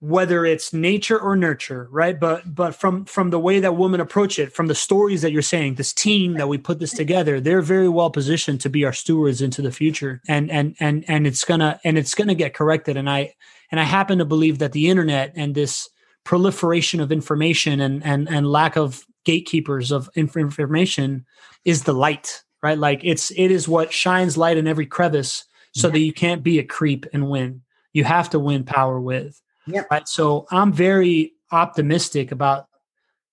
whether it's nature or nurture right? But but from from the way that women approach it from the stories that you're saying this team that we put this together they're very well positioned to be our stewards into the future. And and and and it's gonna and it's gonna get corrected. And i and i happen to believe that the internet and this proliferation of information and and and lack of gatekeepers of information is the light right like it's it is what shines light in every crevice so yeah. that you can't be a creep and win you have to win power with Yeah. Right. So I'm very optimistic about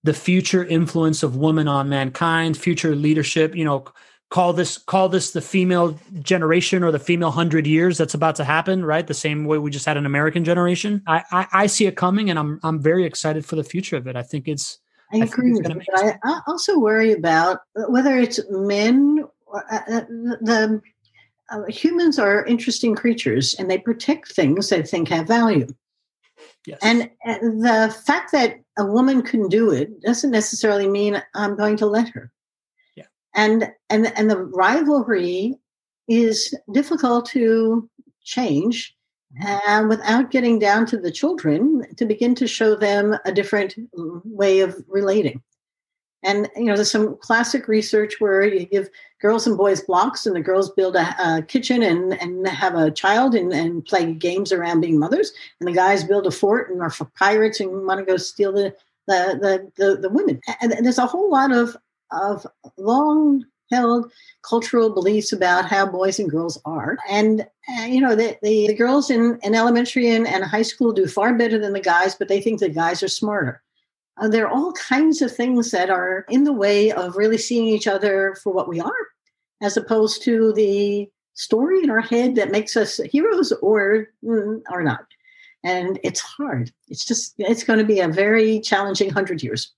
the future influence of women on mankind, future leadership. You know, call this call this the female generation or the female hundred years that's about to happen. Right, the same way we just had an American generation. I I, I see it coming, and I'm I'm very excited for the future of it. I think it's. I, I agree with you, but I, also worry about whether it's men. Or, uh, uh the uh, humans are interesting creatures, and they protect things they think have value. Yes. And the fact that a woman can do it doesn't necessarily mean I'm going to let her. Yeah. And and and the rivalry is difficult to change and without getting down to the children to begin to show them a different way of relating. And you know, there's some classic research where you give girls and boys blocks, and the girls build a, a kitchen and and have a child and, and play games around being mothers, and the guys build a fort and are for pirates and want to go steal the the the the, the women. And there's a whole lot of of long held cultural beliefs about how boys and girls are. And, uh, you know, the, the, the, girls in, in elementary and, and high school do far better than the guys, but they think the guys are smarter. Uh, there are all kinds of things that are in the way of really seeing each other for what we are, as opposed to the story in our head that makes us heroes or mm, or not. And it's hard. It's just it's going to be a very challenging hundred years.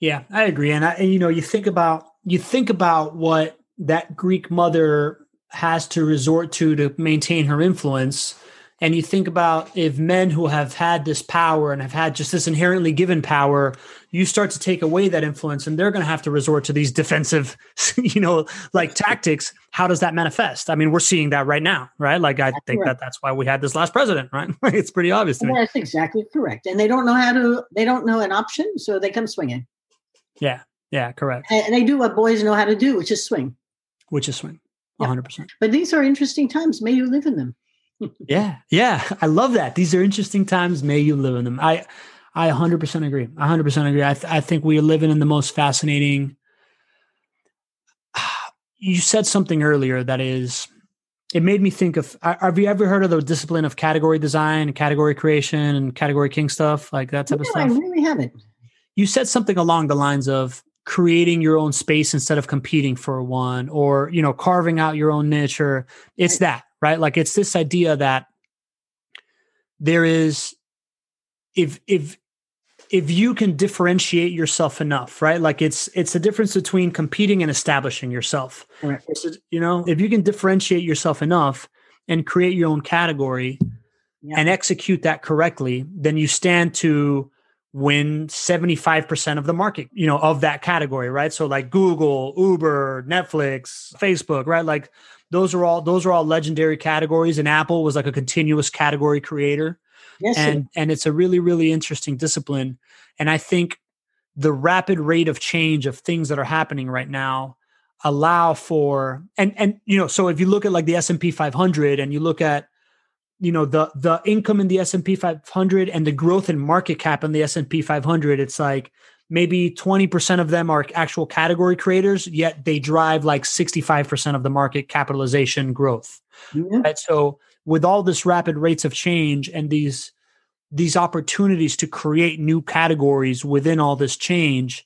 Yeah, I agree. And I, and, you know, you think about you think about what that Greek mother has to resort to to maintain her influence and you think about if men who have had this power and have had just this inherently given power you start to take away that influence and they're going to have to resort to these defensive you know like tactics. How does that manifest? I mean we're seeing that right now right? Like i think that that's why we had this last president right? It's pretty obvious that's exactly correct and they don't know how to they don't know an option so they come swinging. Yeah yeah correct and they do what boys know how to do which is swing which is swing 100% yeah. but these are interesting times may you live in them yeah, yeah, I love that. These are interesting times. May you live in them. I, I 100% agree. 100% agree. I, th- I think we are living in the most fascinating. You said something earlier that is, it made me think of. Have you ever heard of the discipline of category design and category creation and category king stuff like that type no, of stuff? I really haven't. You said something along the lines of creating your own space instead of competing for one, or you know, carving out your own niche, or it's that right? Like it's this idea that there is if if if you can differentiate yourself enough, right? Like it's it's the difference between competing and establishing yourself. Right. You know, if you can differentiate yourself enough and create your own category yeah. and execute that correctly, then you stand to win 75% of the market, you know, of that category, right? So like Google, Uber, Netflix, Facebook, right? Like those are all those are all legendary categories and apple was like a continuous category creator yes, and and it's a really really interesting discipline and i think the rapid rate of change of things that are happening right now allow for and and you know so if you look at like the S&P 500 and you look at you know the the income in the S&P 500 and the growth in market cap in the S&P 500 it's like maybe 20% of them are actual category creators, yet they drive like 65% of the market capitalization growth. Mm-hmm. Right. So with all this rapid rates of change and these these opportunities to create new categories within all this change,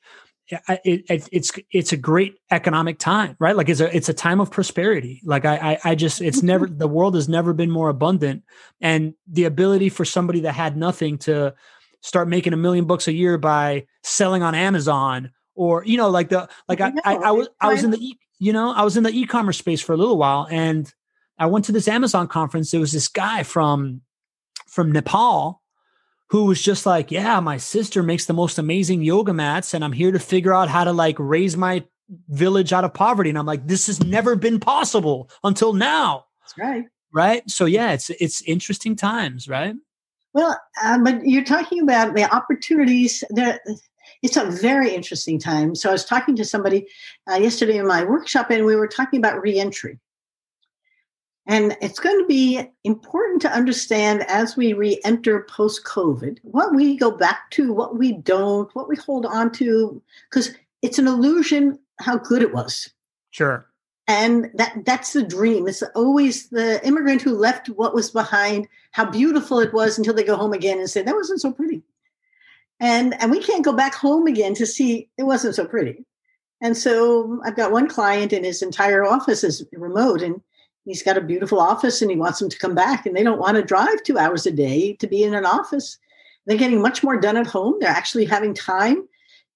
it, it, it's it's a great economic time, right? Like it's a it's a time of prosperity. Like I I, I just it's never the world has never been more abundant, and the ability for somebody that had nothing to start making a million bucks a year by selling on Amazon or you know like the like I, I, I, was I was in the e, you know I was in the e-commerce space for a little while and I went to this Amazon conference there was this guy from from Nepal who was just like yeah my sister makes the most amazing yoga mats and I'm here to figure out how to like raise my village out of poverty and I'm like this has never been possible until now that's right right so yeah it's it's interesting times right well, uh, but you're talking about the opportunities. There, it's a very interesting time. So I was talking to somebody uh, yesterday in my workshop, and we were talking about reentry. And it's going to be important to understand as we re enter post COVID what we go back to, what we don't, what we hold on to, because it's an illusion how good it was. Sure. And that that's the dream. It's always the immigrant who left what was behind how beautiful it was until they go home again and say that wasn't so pretty. And and we can't go back home again to see it wasn't so pretty. And so i've got one client and his entire office is remote and he's got a beautiful office and he wants them to come back and they don't want to drive two hours a day to be in an office they're getting much more done at home they're actually having time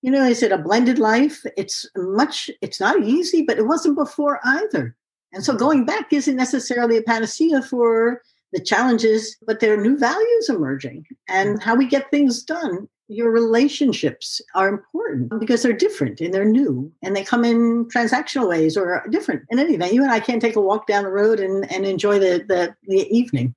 you know, is it a blended life? It's much, it's not easy, but it wasn't before either. And so going back isn't necessarily a panacea for the challenges, but there are new values emerging. And how we get things done your relationships are important because they're different and they're new and they come in transactional ways or different. In any event, you and I can't take a walk down the road and, and enjoy the, the, the evening.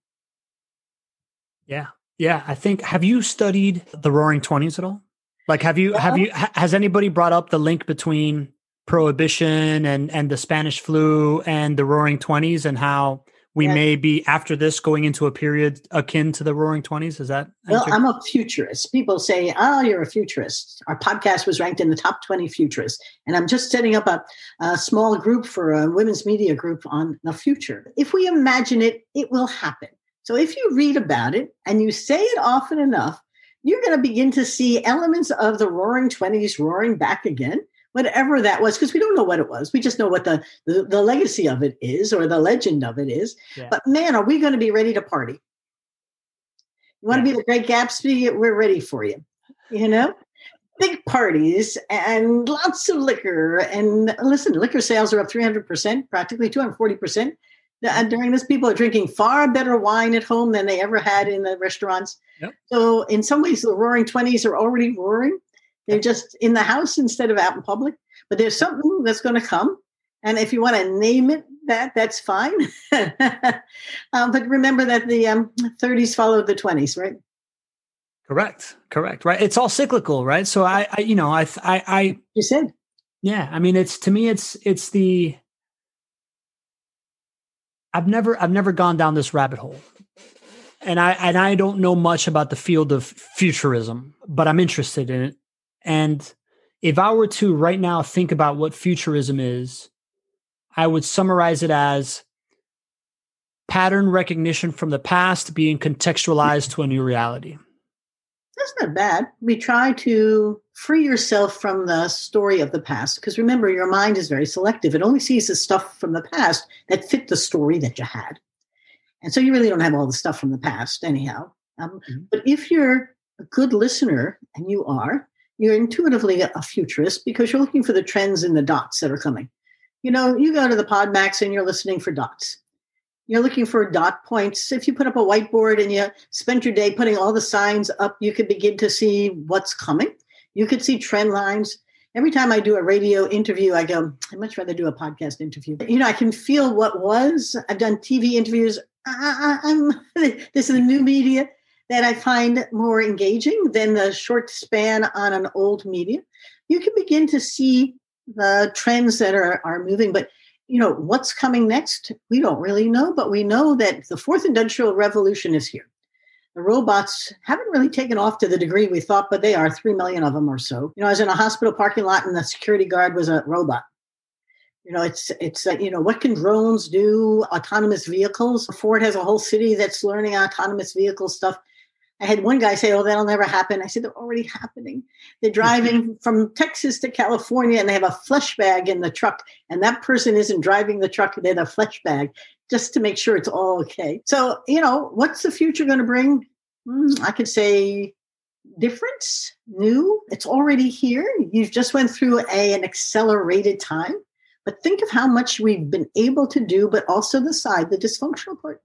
Yeah. Yeah. I think, have you studied the roaring 20s at all? Like, have you, have you, has anybody brought up the link between prohibition and, and the Spanish flu and the roaring 20s and how we may be after this going into a period akin to the roaring 20s is that well i'm a futurist. People say oh you're a futurist. Our podcast was ranked in the top 20 futurists. And i'm just setting up a, a small group for a women's media group on the future. If we imagine it it will happen. So if you read about it and you say it often enough you're going to begin to see elements of the roaring 20s roaring back again whatever that was, because we don't know what it was. We just know what the, the, the legacy of it is or the legend of it is. Yeah. But man, are we going to be ready to party? You want yeah. to be the great Gatsby? We're ready for you. You know? Big parties and lots of liquor. And listen, liquor sales are up 300%, practically 240%. And uh, mm-hmm. during this, people are drinking far better wine at home than they ever had in the restaurants. Yep. So, in some ways, the roaring 20s are already roaring. They're just in the house instead of out in public. But there's something that's going to come. And if you want to name it that, that's fine. um, but remember that the um, 30s followed the 20s, right? Correct. Correct. Right. It's all cyclical, right? So I, I you know, I, I, I, you said, yeah. I mean, it's to me, it's, it's the. I've never, I've never gone down this rabbit hole, and I, and I don't know much about the field of futurism, but I'm interested in it and if I were to right now think about what futurism is, I would summarize it as pattern recognition from the past being contextualized to a new reality. That's not bad. We try to free yourself from the story of the past because remember, your mind is very selective. It only sees the stuff from the past that fit the story that you had. And so you really don't have all the stuff from the past, anyhow. Um, mm-hmm. But if you're a good listener, and you are, you're intuitively a futurist because you're looking for the trends in the dots that are coming. You know, you go to the Podmax and you're listening for dots. You're looking for dot points. If you put up a whiteboard and you spend your day putting all the signs up, you could begin to see what's coming. You could see trend lines. Every time I do a radio interview, I go, I'd much rather do a podcast interview. You know, I can feel what was. I've done TV interviews. I, I'm, this is the new media that I find more engaging than the short span on an old media. You can begin to see the trends that are, are moving, but you know what's coming next we don't really know but we know that the fourth industrial revolution is here. The robots haven't really taken off to the degree we thought but they are 3 million of them or so. You know i was in a hospital parking lot and the security guard was a robot. You know it's it's uh, you know what can drones do? Autonomous vehicles? Ford has a whole city that's learning autonomous vehicle stuff I had one guy say, "Oh, that'll never happen." I said, "They're already happening. They're driving from Texas to California, and they have a flesh bag in the truck, and that person isn't driving the truck; they're the flesh bag, just to make sure it's all okay." So, you know, what's the future going to bring? Mm, I could say difference, new. It's already here. You've just went through a, an accelerated time, but think of how much we've been able to do, but also the side, the dysfunctional part.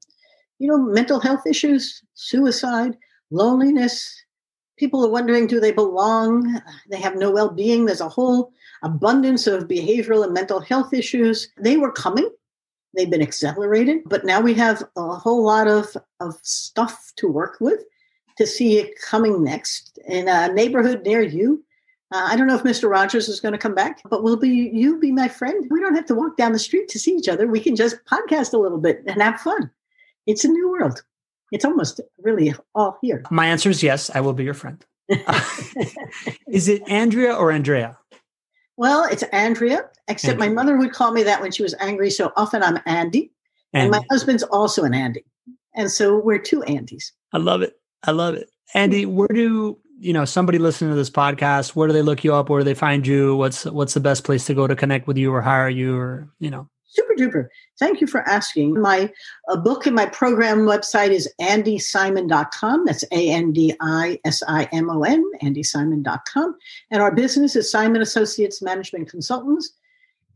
You know, mental health issues, suicide loneliness. People are wondering do they belong? They have no well being. There's a whole abundance of behavioral and mental health issues. They were coming, they've been accelerated, but now we have a whole lot of, of stuff to work with to see it coming next in a neighborhood near you. Uh, I don't know if Mr. Rogers is going to come back, but will be you be my friend? We don't have to walk down the street to see each other. We can just podcast a little bit and have fun. It's a new world it's almost really all here. My answer is yes, I will be your friend. is it Andrea or Andrea? Well, it's Andrea, except Andrea. my mother would call me that when she was angry. So often I'm Andi. Andi. And my husband's also an Andy. And so we're two Andys. I love it. I love it. Andi, where do you know somebody listening to this podcast, where do they look you up? Where do they find you? What's what's the best place to go to connect with you or hire you or you know? Super duper. Thank you for asking. My book and my program website is andisimon.com. That's A N D I S I M O N, andisimon.com. And our business is Simon Associates Management Consultants.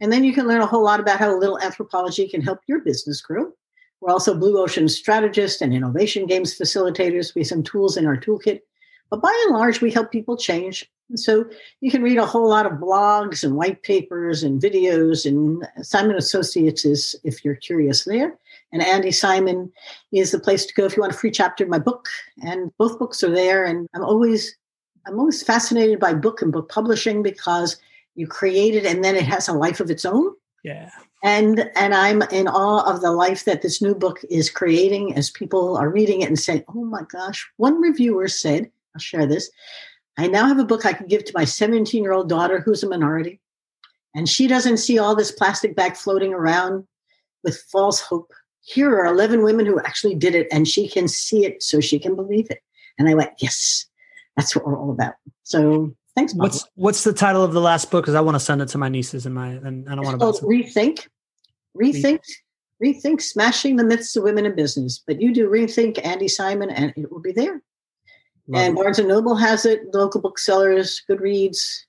And then you can learn a whole lot about how a little anthropology can help your business grow. We're also Blue Ocean strategists and innovation games facilitators. We have some tools in our toolkit. But by and large, we help people change. And so you can read a whole lot of blogs and white papers and videos. And Simon Associates is, if you're curious there. And Andi Simon is the place to go if you want a free chapter in my book. And both books are there. And I'm always I'm always fascinated by book and book publishing because you create it and then it has a life of its own. Yeah. And and I'm in awe of the life that this new book is creating as people are reading it and saying, "Oh my gosh!" One reviewer said, "I'll share this. I now have a book I can give to my 17 year old daughter who's a minority, and she doesn't see all this plastic bag floating around with false hope. Here are 11 women who actually did it, and she can see it, so she can believe it." And I went, "Yes, that's what we're all about." So Thanks. What's what's the title of the last book? Because I want to send it to my nieces and my and I don't want to. rethink, rethink, rethink, smashing the myths of women in business. But you do rethink Andi Simon, and it will be there. Love and it. Barnes and Noble has it. Local booksellers, Goodreads,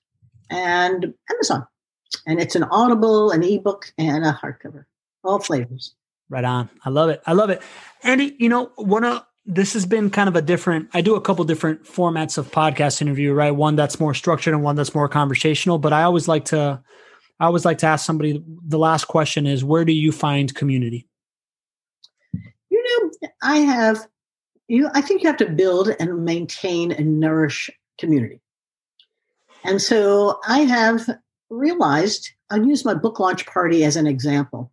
and Amazon. And it's an Audible, an ebook, and a hardcover, all flavors. Right on. I love it. I love it. Andi, you know, one of this has been kind of a different i do a couple different formats of podcast interview right one that's more structured and one that's more conversational but i always like to i always like to ask somebody the last question is where do you find community you know i have you i think you have to build and maintain and nourish community and so i have realized i'll use my book launch party as an example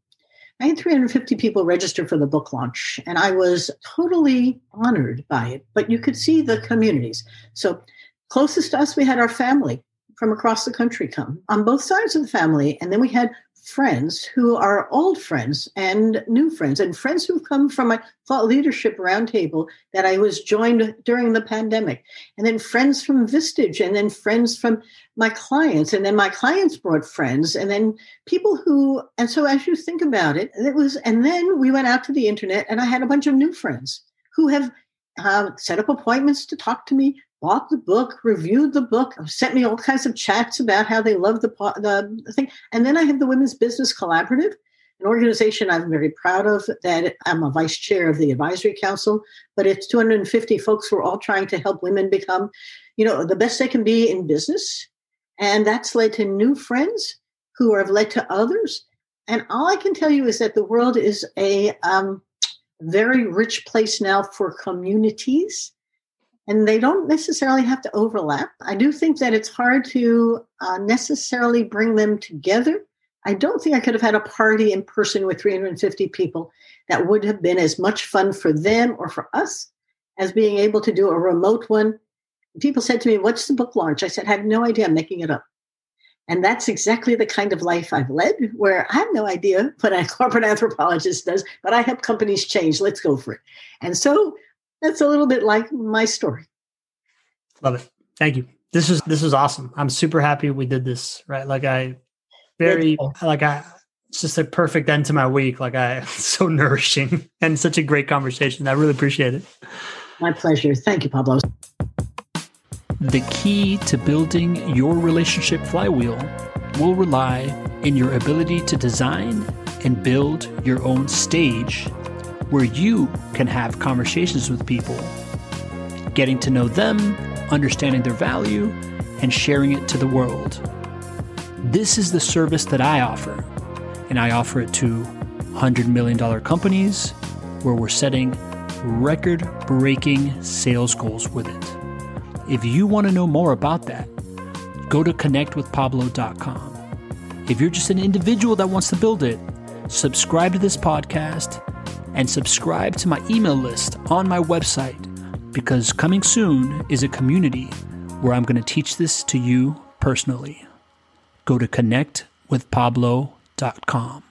I had 350 people register for the book launch, and I was totally honored by it. But you could see the communities. So, closest to us, we had our family from across the country come on both sides of the family. And then we had friends who are old friends and new friends, and friends who've come from my thought leadership roundtable that I was joined during the pandemic, and then friends from Vistage, and then friends from my clients, and then my clients brought friends, and then people who, and so as you think about it, it was, and then we went out to the internet, and I had a bunch of new friends who have uh, set up appointments to talk to me bought the book, reviewed the book, sent me all kinds of chats about how they love the, the thing. And then I have the Women's Business Collaborative, an organization I'm very proud of that I'm a vice chair of the advisory council, but it's 250 folks who are all trying to help women become, you know, the best they can be in business. And that's led to new friends who have led to others. And all I can tell you is that the world is a um, very rich place now for communities and they don't necessarily have to overlap. I do think that it's hard to uh, necessarily bring them together. I don't think I could have had a party in person with 350 people that would have been as much fun for them or for us as being able to do a remote one. People said to me, What's the book launch? I said, I have no idea. I'm making it up. And that's exactly the kind of life I've led, where I have no idea what a corporate anthropologist does, but I help companies change. Let's go for it. And so that's a little bit like my story. Love it. Thank you. This is this is awesome. I'm super happy we did this. Right, like I very like I. It's just a perfect end to my week. Like I, so nourishing and such a great conversation. I really appreciate it. My pleasure. Thank you, Pablo. The key to building your relationship flywheel will rely in your ability to design and build your own stage where you can have conversations with people, getting to know them, understanding their value, and sharing it to the world. This is the service that I offer, and I offer it to $100 million companies where we're setting record breaking sales goals with it. If you want to know more about that, go to connectwithpablo.com. If you're just an individual that wants to build it, subscribe to this podcast and subscribe to my email list on my website because coming soon is a community where I'm going to teach this to you personally. Go to connectwithpablo.com.